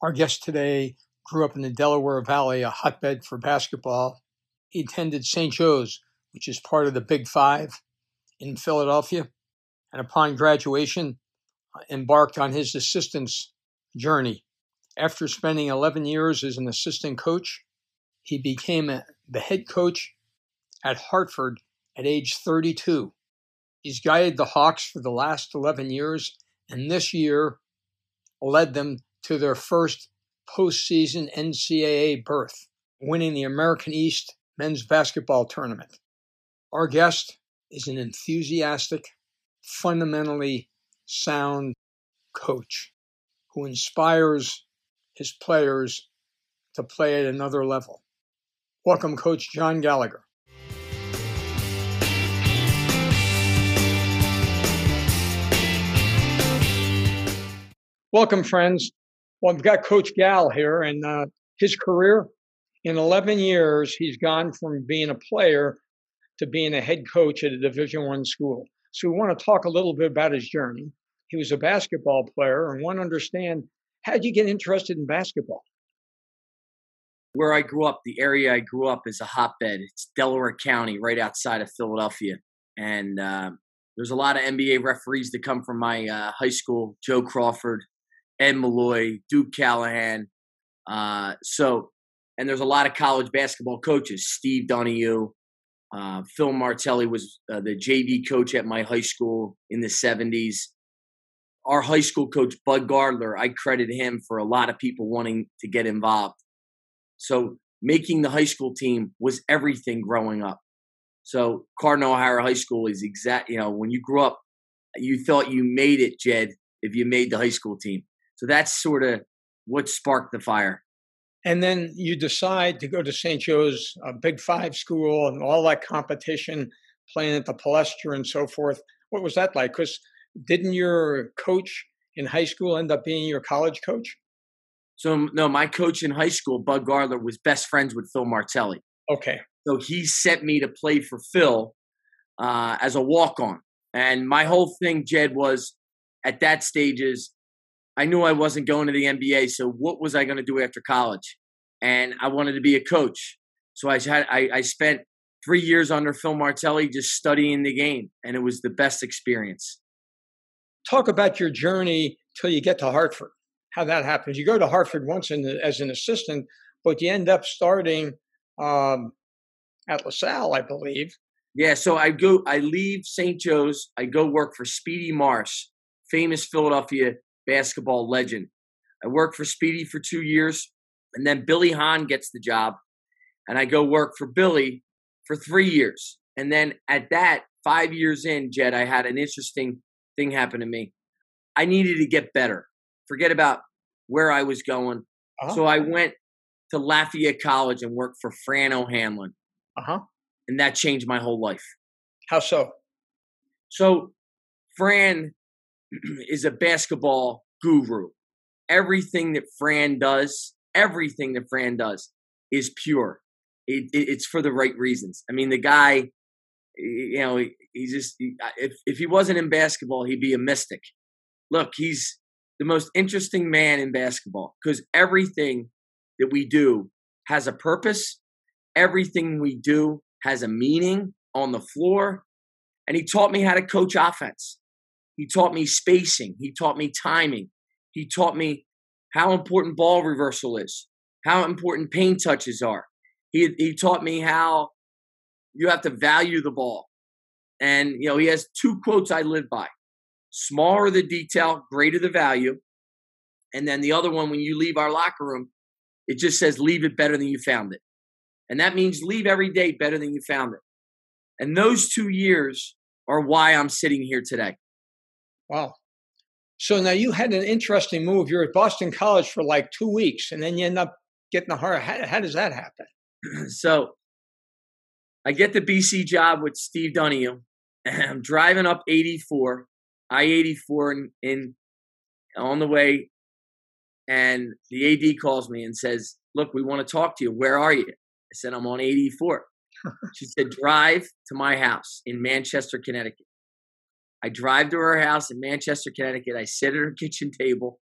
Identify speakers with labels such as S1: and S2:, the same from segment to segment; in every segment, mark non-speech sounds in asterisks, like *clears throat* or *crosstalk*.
S1: Our guest today grew up in the Delaware Valley, a hotbed for basketball. He attended St. Joe's, which is part of the Big Five in Philadelphia, and upon graduation, uh, embarked on his assistant's journey. After spending 11 years as an assistant coach, he became the head coach at Hartford at age 32. He's guided the Hawks for the last 11 years, and this year led them to their first postseason NCAA berth, winning the America East men's basketball tournament. Our guest is an enthusiastic, fundamentally sound coach who inspires his players to play at another level. Welcome, Coach John Gallagher. Welcome, friends. Well, I've got Coach Gal here, and uh, his career in 11 years, he's gone from being a player to being a head coach at a Division One school. So we want to talk a little bit about his journey. He was a basketball player, and want to understand how did you get interested in basketball?
S2: Where I grew up, the area I grew up is a hotbed. It's Delaware County, right outside of Philadelphia, and uh, there's a lot of NBA referees that come from my uh, high school. Joe Crawford, Ed Malloy, Duke Callahan. Uh, so, and there's a lot of college basketball coaches. Steve Donahue, uh, Phil Martelli was uh, the JV coach at my high school in the 70s. Our high school coach, Bud Gardler, I credit him for a lot of people wanting to get involved. So, making the high school team was everything growing up. So, Cardinal O'Hara High School is exact, you know, when you grew up, you thought you made it, Jed, if you made the high school team. So that's sort of what sparked the fire.
S1: And then you decide to go to St. Joe's, a Big Five school, and all that competition, playing at the Palestra and so forth. What was that like? Because didn't your coach in high school end up being your college coach?
S2: So no, my coach in high school, Bud Gardler, was best friends with Phil Martelli.
S1: Okay.
S2: So he sent me to play for Phil uh, as a walk on. And my whole thing, Jed, was at that stage is I knew I wasn't going to the NBA. So what was I going to do after college? And I wanted to be a coach. So I had I, I spent three years under Phil Martelli just studying the game, and it was the best experience.
S1: Talk about your journey till you get to Hartford. How that happens. You go to Hartford once the, as an assistant, but you end up starting um, at LaSalle, I believe.
S2: Yeah, so I go, I leave St. Joe's, I go work for Speedy Morris, famous Philadelphia basketball legend. I worked for Speedy for two years, and then Billy Hahn gets the job, and I go work for Billy for three years. And then at that, five years in, Jed, I had an interesting thing happen to me. I needed to get better. Forget about where I was going. Uh-huh. So I went to Lafayette College and worked for Fran O'Hanlon.
S1: Uh huh.
S2: And that changed my whole life.
S1: How so?
S2: So Fran *clears throat* is a basketball guru. Everything that Fran does, everything that Fran does is pure. It, it, it's for the right reasons. I mean, the guy, you know, he, he's just, he, if, if he wasn't in basketball, he'd be a mystic. Look, he's the most interesting man in basketball because everything that we do has a purpose. Everything we do has a meaning on the floor. And he taught me how to coach offense. He taught me spacing. He taught me timing. He taught me how important ball reversal is, how important paint touches are. He, he taught me how you have to value the ball. And, you know, he has two quotes I live by smaller the detail, greater the value. And then the other one, when you leave our locker room, it just says, leave it better than you found it. And that means leave every day better than you found it. And those two years are why I'm sitting here today.
S1: Wow. So now you had an interesting move. You're at Boston College for like two weeks, and then you end up getting a heart. How, how does that happen? *clears throat*
S2: so I get the BC job with Steve Donahue, *clears throat* and I'm driving up 84, I 84 in, in on the way, and the AD calls me and says, "Look, we want to talk to you. Where are you?" I said, "I'm on 84." *laughs* she said, "Drive to my house in Manchester, Connecticut." I drive to her house in Manchester, Connecticut. I sit at her *laughs* kitchen table.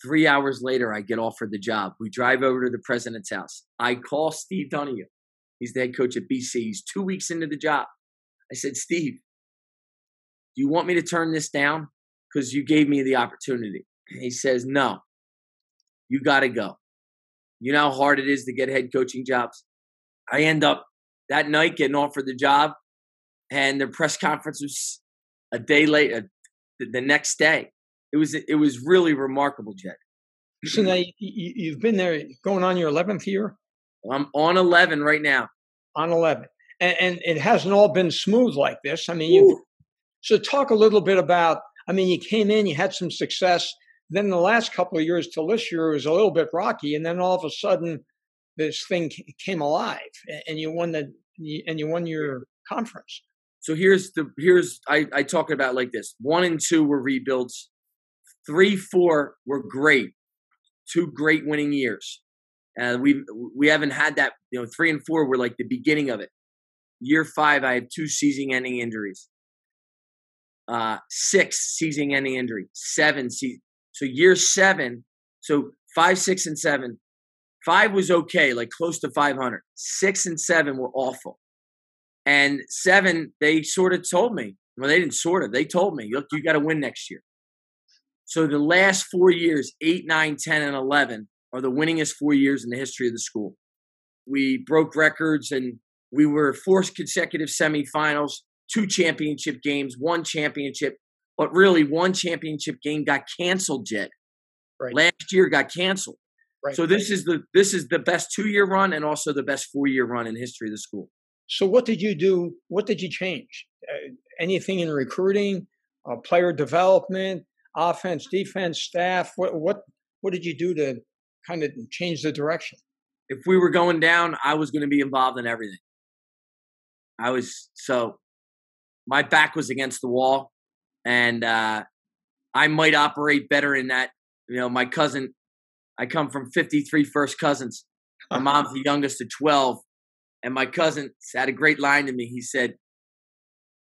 S2: Three hours later, I get offered the job. We drive over to the president's house. I call Steve Donahue. He's the head coach at BC. He's two weeks into the job. I said, Steve, do you want me to turn this down? Because you gave me the opportunity. he says, No, you got to go. You know how hard it is to get head coaching jobs? I end up that night getting offered the job and the press conference was a day later, uh, the next day. It was it was really remarkable, Jed.
S1: So now you, have been there going on your eleventh year.
S2: I'm on eleven right now.
S1: On eleven, and, and it hasn't all been smooth like this. I mean, you. So talk a little bit about. I mean, you came in, you had some success. Then the last couple of years till this year was a little bit rocky, and then all of a sudden, this thing came alive, and you won the and you won your conference.
S2: So here's the here's I, I talk about like this. One and two were rebuilds. Three, four were great. Two great winning years. Uh, we we haven't had that. You know, three and four were like the beginning of it. Year five, I had two season-ending injuries. Uh, six season-ending injury. Seven season. So year seven. So five, six, and seven. Five was okay, like close to 500. Six and seven were awful. And seven, they sort of told me, well, they didn't sort of, they told me, look, you got to win next year. So the last four years, eight, nine, 10, and 11, are the winningest four years in the history of the school. We broke records and we were four consecutive semifinals, two championship games, one championship, but really one championship game got canceled, yet. Right. Last year got canceled. Right. So this is the this is the best two year run and also the best four year run in history of the school.
S1: So, what did you do? What did you change? Uh, anything in recruiting, uh, player development, offense, defense, staff? What what what did you do to kind of change the direction?
S2: If we were going down, I was going to be involved in everything. I was so my back was against the wall, and uh, I might operate better in that. You know, my cousin, I come from 53 first cousins. My mom's the youngest of 12 and my cousin had a great line to me. He said,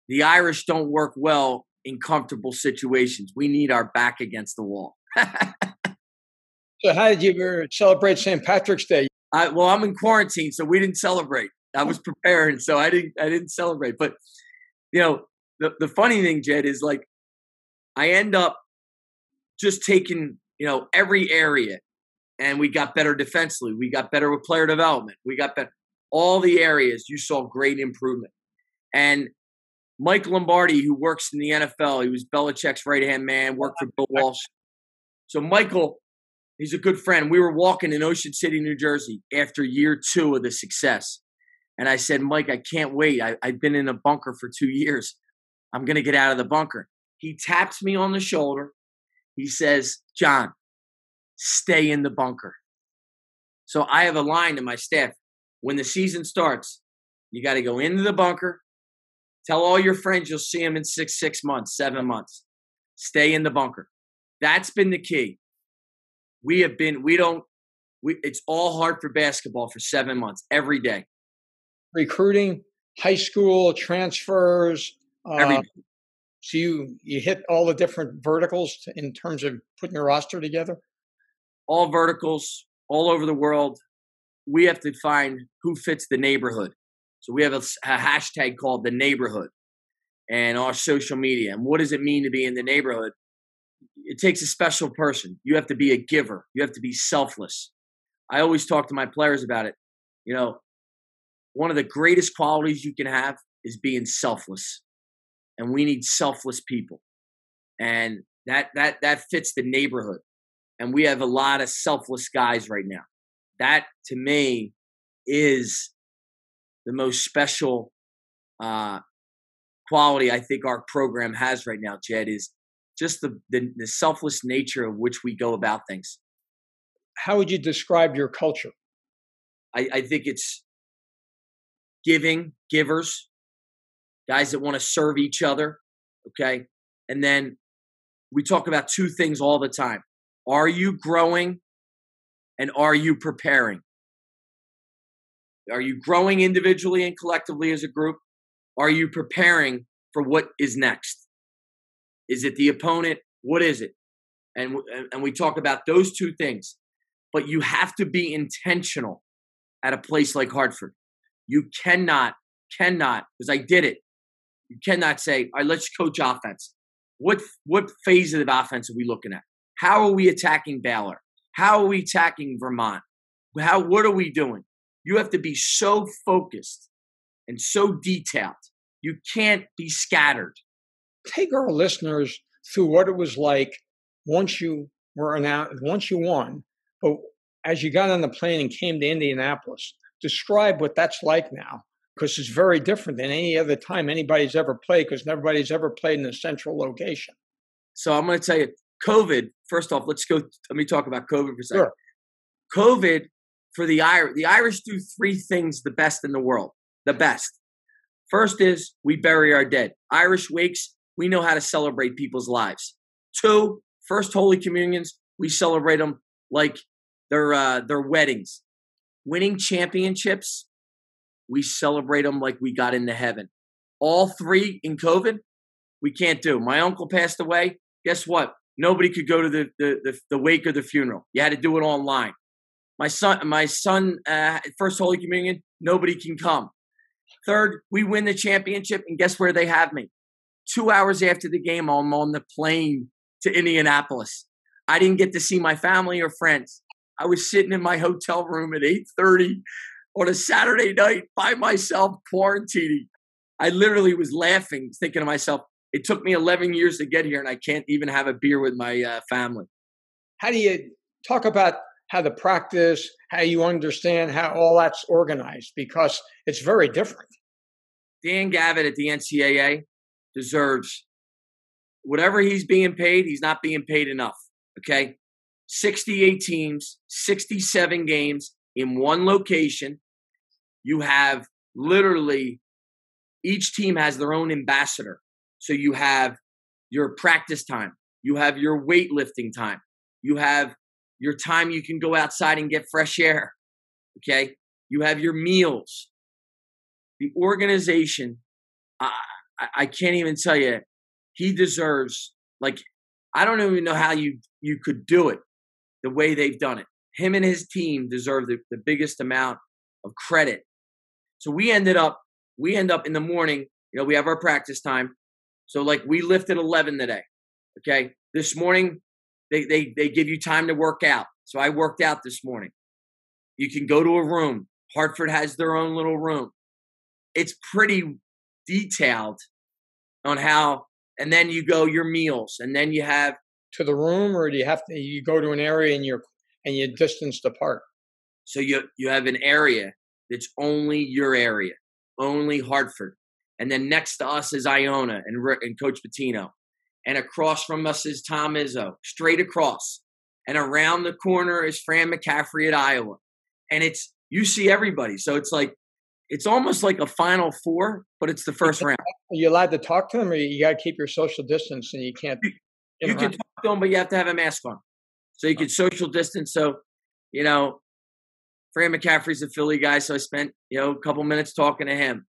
S2: The Irish don't work well in comfortable situations. We need our back against the wall. *laughs*
S1: so, how did you ever celebrate St. Patrick's Day?
S2: I, well, I'm in quarantine, so we didn't celebrate. I was *laughs* preparing, so I didn't. I didn't celebrate. But you know, the the funny thing, Jed, is like I end up just taking you know every area, and we got better defensively. We got better with player development. We got better all the areas you saw great improvement. And Mike Lombardi, who works in the NFL, he was Belichick's right hand man, worked for Bill Walsh. So Michael, he's a good friend. We were walking in Ocean City, New Jersey, after year two of the success. And I said, Mike, I can't wait. I, I've been in a bunker for two years. I'm going to get out of the bunker. He taps me on the shoulder. He says, John, stay in the bunker. So I have a line to my staff when the season starts, you got to go into the bunker. Tell all your friends you'll see them in six, six months, seven months. Stay in the bunker. That's been the key. We have been, we don't, we, it's all hard for basketball for seven months, every day.
S1: Recruiting, high school, transfers. Uh, so you, you hit all the different verticals in terms of putting your roster together?
S2: All verticals, all over the world we have to find who fits the neighborhood. So we have a, a, hashtag called the neighborhood and our social media. And what does it mean to be in the neighborhood? It takes a special person. You have to be a giver. You have to be selfless. I always talk to my players about it. You know, one of the greatest qualities you can have is being selfless. And we need selfless people. And that that that fits the neighborhood. And we have a lot of selfless guys right now that to me is the most special uh, quality I think our program has right now, Jed, is just the, the, the selfless nature of which we go about things.
S1: How would you describe your culture?
S2: I, I think it's giving, givers, guys that want to serve each other. Okay. And then we talk about two things all the time Are you growing and are you preparing? Are you growing individually and collectively as a group? Are you preparing for what is next? Is it the opponent? What is it? And, and we talk about those two things. But you have to be intentional at a place like Hartford. You cannot, cannot, because I did it. You cannot say, all right, let's coach offense. What what phase of the offense are we looking at? How are we attacking Baylor? How are we attacking Vermont? How what are we doing? You have to be so focused and so detailed. You can't be scattered.
S1: Take our listeners through what it was like once you were announced, once you won, but as you got on the plane and came to Indianapolis. Describe what that's like now because it's very different than any other time anybody's ever played because nobody's ever played in a central location.
S2: So I'm going to tell you, COVID. First off, let's go. Let me talk about COVID for a second. Sure. COVID for the Irish. The Irish do three things the best in the world. The best. First is we bury our dead. Irish wakes. We know how to celebrate people's lives. Two, first Holy Communions. We celebrate them like their uh, their weddings. Winning championships we celebrate them like we got into heaven. All three in COVID, we can't do. My uncle passed away. Guess what? Nobody could go to the, the, the, the wake of the funeral. You had to do it online. My son, my son, uh, first Holy Communion, nobody can come. Third, we win the championship, and guess where they have me? Two hours after the game, I'm on the plane to Indianapolis. I didn't get to see my family or friends. I was sitting in my hotel room at 8:30 on a Saturday night by myself quarantining. I literally was laughing, thinking to myself, it took me 11 years to get here and I can't even have a beer with my uh, family.
S1: How do you talk about how the practice, how you understand how all that's organized? Because it's very different.
S2: Dan Gavitt at the NCAA deserves whatever he's being paid, he's not being paid enough. Okay. 68 teams, 67 games in one location you have literally each team has their own ambassador. So you have your practice time, you have your weightlifting time, you have your time you can go outside and get fresh air. Okay. You have your meals. The organization, I, I can't even tell you, he deserves, like, I don't even know how you, you could do it the way they've done it. Him and his team deserve the, the biggest amount of credit so we ended up, we end up in the morning, you know, we have our practice time. So like we lifted 11 today. Okay. This morning, they, they, they give you time to work out. So I worked out this morning. You can go to a room. Hartford has their own little room. It's pretty detailed on how, and then you go your meals, and then you have
S1: to the room, or do you have to you go to an area and you're and you're distanced apart?
S2: So you you have an area that's only your area, only Hartford. And then next to us is Iona and, and Coach Pitino. And across from us is Tom Izzo, straight across. And around the corner is Fran McCaffery at Iowa. And it's, you see everybody. So it's like, it's almost like a final four, but it's the first round. Are
S1: you allowed to talk to them or you got to keep your social distance and you can't?
S2: You, you can talk to them, but you have to have a mask on. So you can social distance. So, you know, Fran McCaffery's a Philly guy, so I spent you know a couple minutes talking to him.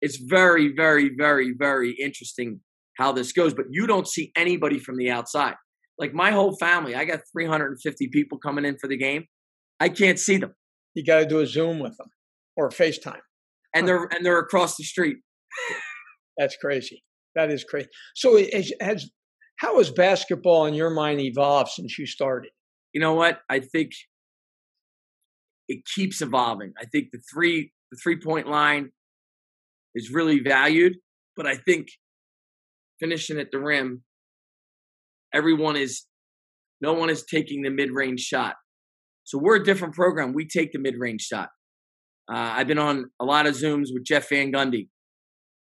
S2: It's very, very, very, very interesting how this goes, but you don't see anybody from the outside. Like my whole family, I got 350 people coming in for the game. I can't see them.
S1: You got to do a Zoom with them or FaceTime,
S2: and they're and they're across the street.
S1: That's crazy. That is crazy. So, has, has how has basketball in your mind evolved since you started?
S2: You know what? I think it keeps evolving. I think the three the three point line is really valued, but I think finishing at the rim, everyone is no one is taking the mid range shot. So we're a different program. We take the mid range shot. Uh, I've been on a lot of Zooms with Jeff Van Gundy.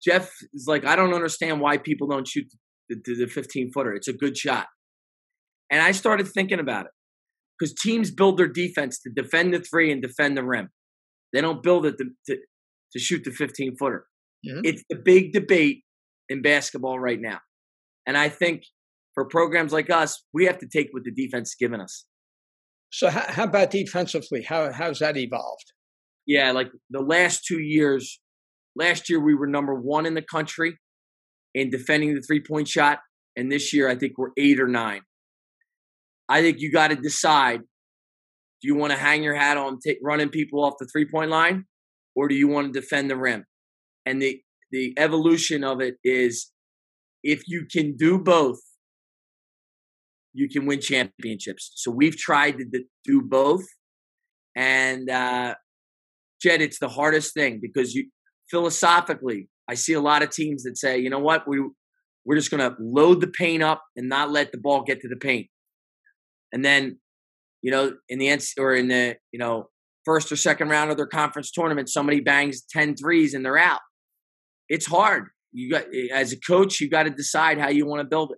S2: Jeff is like, I don't understand why people don't shoot the, the, the 15 footer. It's a good shot. And I started thinking about it because teams build their defense to defend the three and defend the rim. They don't build it to, to, to shoot the 15 footer. Mm-hmm. It's the big debate in basketball right now. And I think for programs like us, we have to take what the defense is giving us.
S1: So, how, how about defensively? How, how's that evolved?
S2: Yeah, like the last two years, last year we were number one in the country in defending the three point shot. And this year, I think we're eight or nine. I think you got to decide do you want to hang your hat on t- running people off the three point line or do you want to defend the rim? And the, the evolution of it is if you can do both, you can win championships. So we've tried to do both. And, uh, Jed, it's the hardest thing because you philosophically, I see a lot of teams that say, you know what, we, we're just going to load the paint up and not let the ball get to the paint and then you know in the end or in the you know first or second round of their conference tournament somebody bangs 10 threes and they're out. It's hard. You got as a coach you got to decide how you want to build it.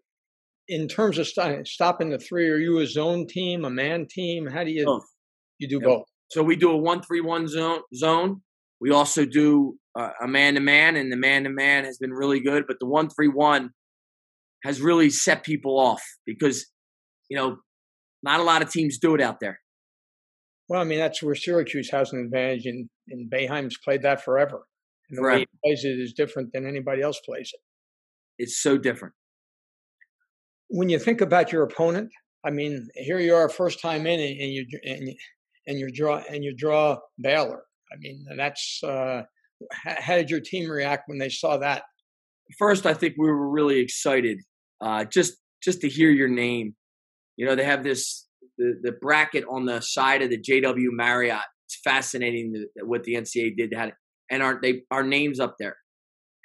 S1: In terms of st- stopping the three are you a zone team a man team? How do you both. you do both?
S2: So we do a one three one zone zone. We also do uh, a man to man and the man to man has been really good but the one three one has really set people off because you know not a lot of teams do it out there.
S1: Well, I mean, that's where Syracuse has an advantage, and, and Boeheim's played that forever. And the forever. way he plays it is different than anybody else plays it.
S2: It's so different.
S1: When you think about your opponent, I mean, here you are, first time in, and you and you, and you draw and you draw Baylor. I mean, that's uh, how did your team react when they saw that?
S2: First, I think we were really excited uh, just just to hear your name you know, they have this the, the bracket on the side of the JW Marriott. It's fascinating the, what the NCAA did. Had and our they our names up there,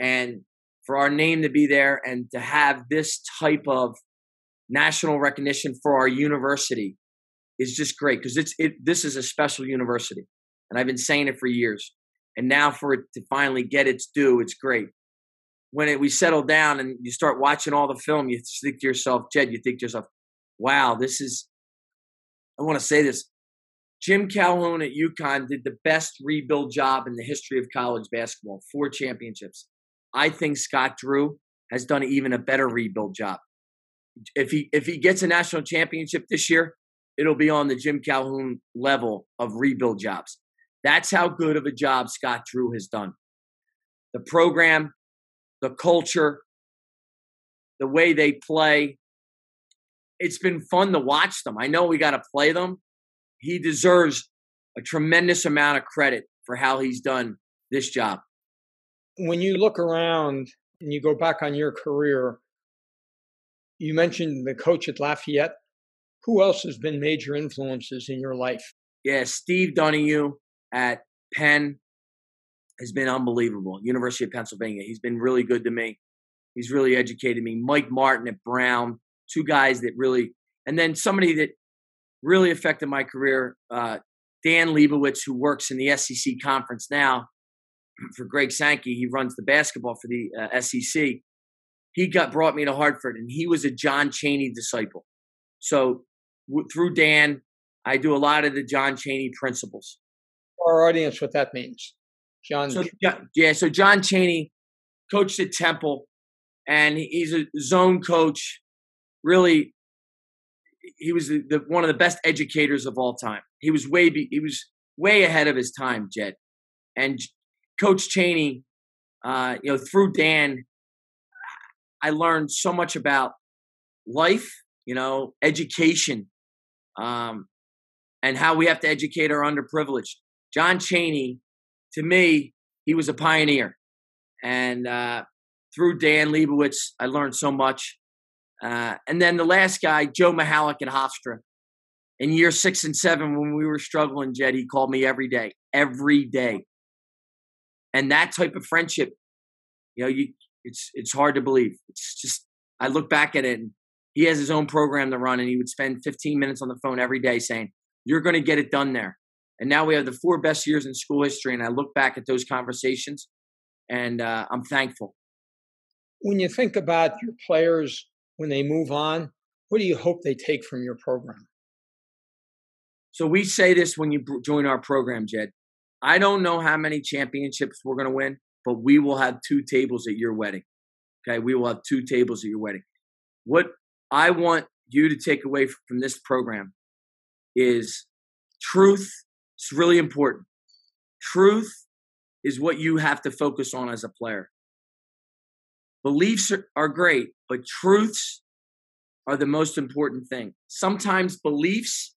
S2: and for our name to be there and to have this type of national recognition for our university is just great because it's it this is a special university and I've been saying it for years and now for it to finally get its due it's great when it, we settle down and you start watching all the film you think to yourself Jed you think to yourself wow, this is, I want to say this. Jim Calhoun at UConn did the best rebuild job in the history of college basketball, four championships. I think Scott Drew has done even a better rebuild job. If he if he gets a national championship this year, it'll be on the Jim Calhoun level of rebuild jobs. That's how good of a job Scott Drew has done. The program, the culture, the way they play, it's been fun to watch them. I know we got to play them. He deserves a tremendous amount of credit for how he's done this job.
S1: When you look around and you go back on your career, you mentioned the coach at Lafayette. Who else has been major influences in your life?
S2: Yeah, Steve Donahue at Penn has been unbelievable. University of Pennsylvania. He's been really good to me. He's really educated me. Mike Martin at Brown two guys that really, and then somebody that really affected my career, uh, Dan Leibovitz, who works in the SEC conference now *clears throat* for Greg Sankey. He runs the basketball for the uh, SEC. He got brought me to Hartford, and he was a John Cheney disciple. So w- through Dan, I do a lot of the John Cheney principles.
S1: For our audience, what that means, John.
S2: So, yeah, so John Cheney coached at Temple, and he's a zone coach really he was the, the, one of the best educators of all time. He was way be, he was way ahead of his time, Jed. And Coach Cheney, uh, you know, through Dan, I learned so much about life, you know, education, um, and how we have to educate our underprivileged. John Cheney, to me, he was a pioneer, and uh, through Dan Leibovitz, I learned so much. Uh, and then the last guy, Joe Mihalich at Hofstra. In year six and seven, when we were struggling, Jed, he called me every day, every day. And that type of friendship, you know, you it's it's hard to believe. It's just I look back at it and he has his own program to run and he would spend 15 minutes on the phone every day saying, You're gonna get it done there. And now we have the four best years in school history. And I look back at those conversations and uh, I'm thankful.
S1: When you think about your players when they move on, what do you hope they take from your program?
S2: So we say this when you join our program, Jed. I don't know how many championships we're going to win, but we will have two tables at your wedding. Okay, we will have two tables at your wedding. What I want you to take away from this program is truth. It's really important. Truth is what you have to focus on as a player. Beliefs are, are great, but truths are the most important thing. Sometimes beliefs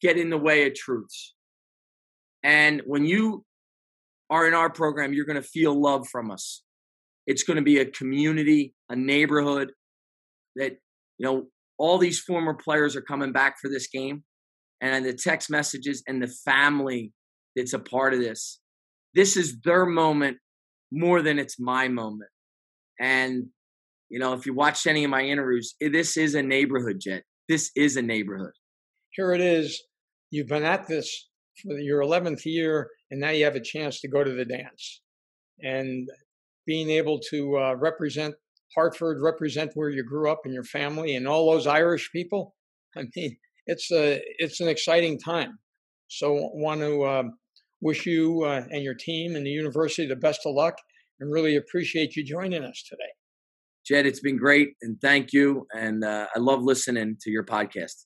S2: get in the way of truths. And when you are in our program, you're going to feel love from us. It's going to be a community, a neighborhood that, you know, all these former players are coming back for this game and the text messages and the family that's a part of this. This is their moment more than it's my moment. And, you know, if you watched any of my interviews, this is a neighborhood, Jed. This is a neighborhood.
S1: Here it is. You've been at this for your 11th year, and now you have a chance to go to the dance. And being able to uh, represent Hartford, represent where you grew up and your family and all those Irish people, *laughs* I mean, it's a it's an exciting time. So want to uh, wish you uh, and your team and the university the best of luck, and really appreciate you joining us today.
S2: Jed, it's been great, and thank you. And uh, I love listening to your podcast.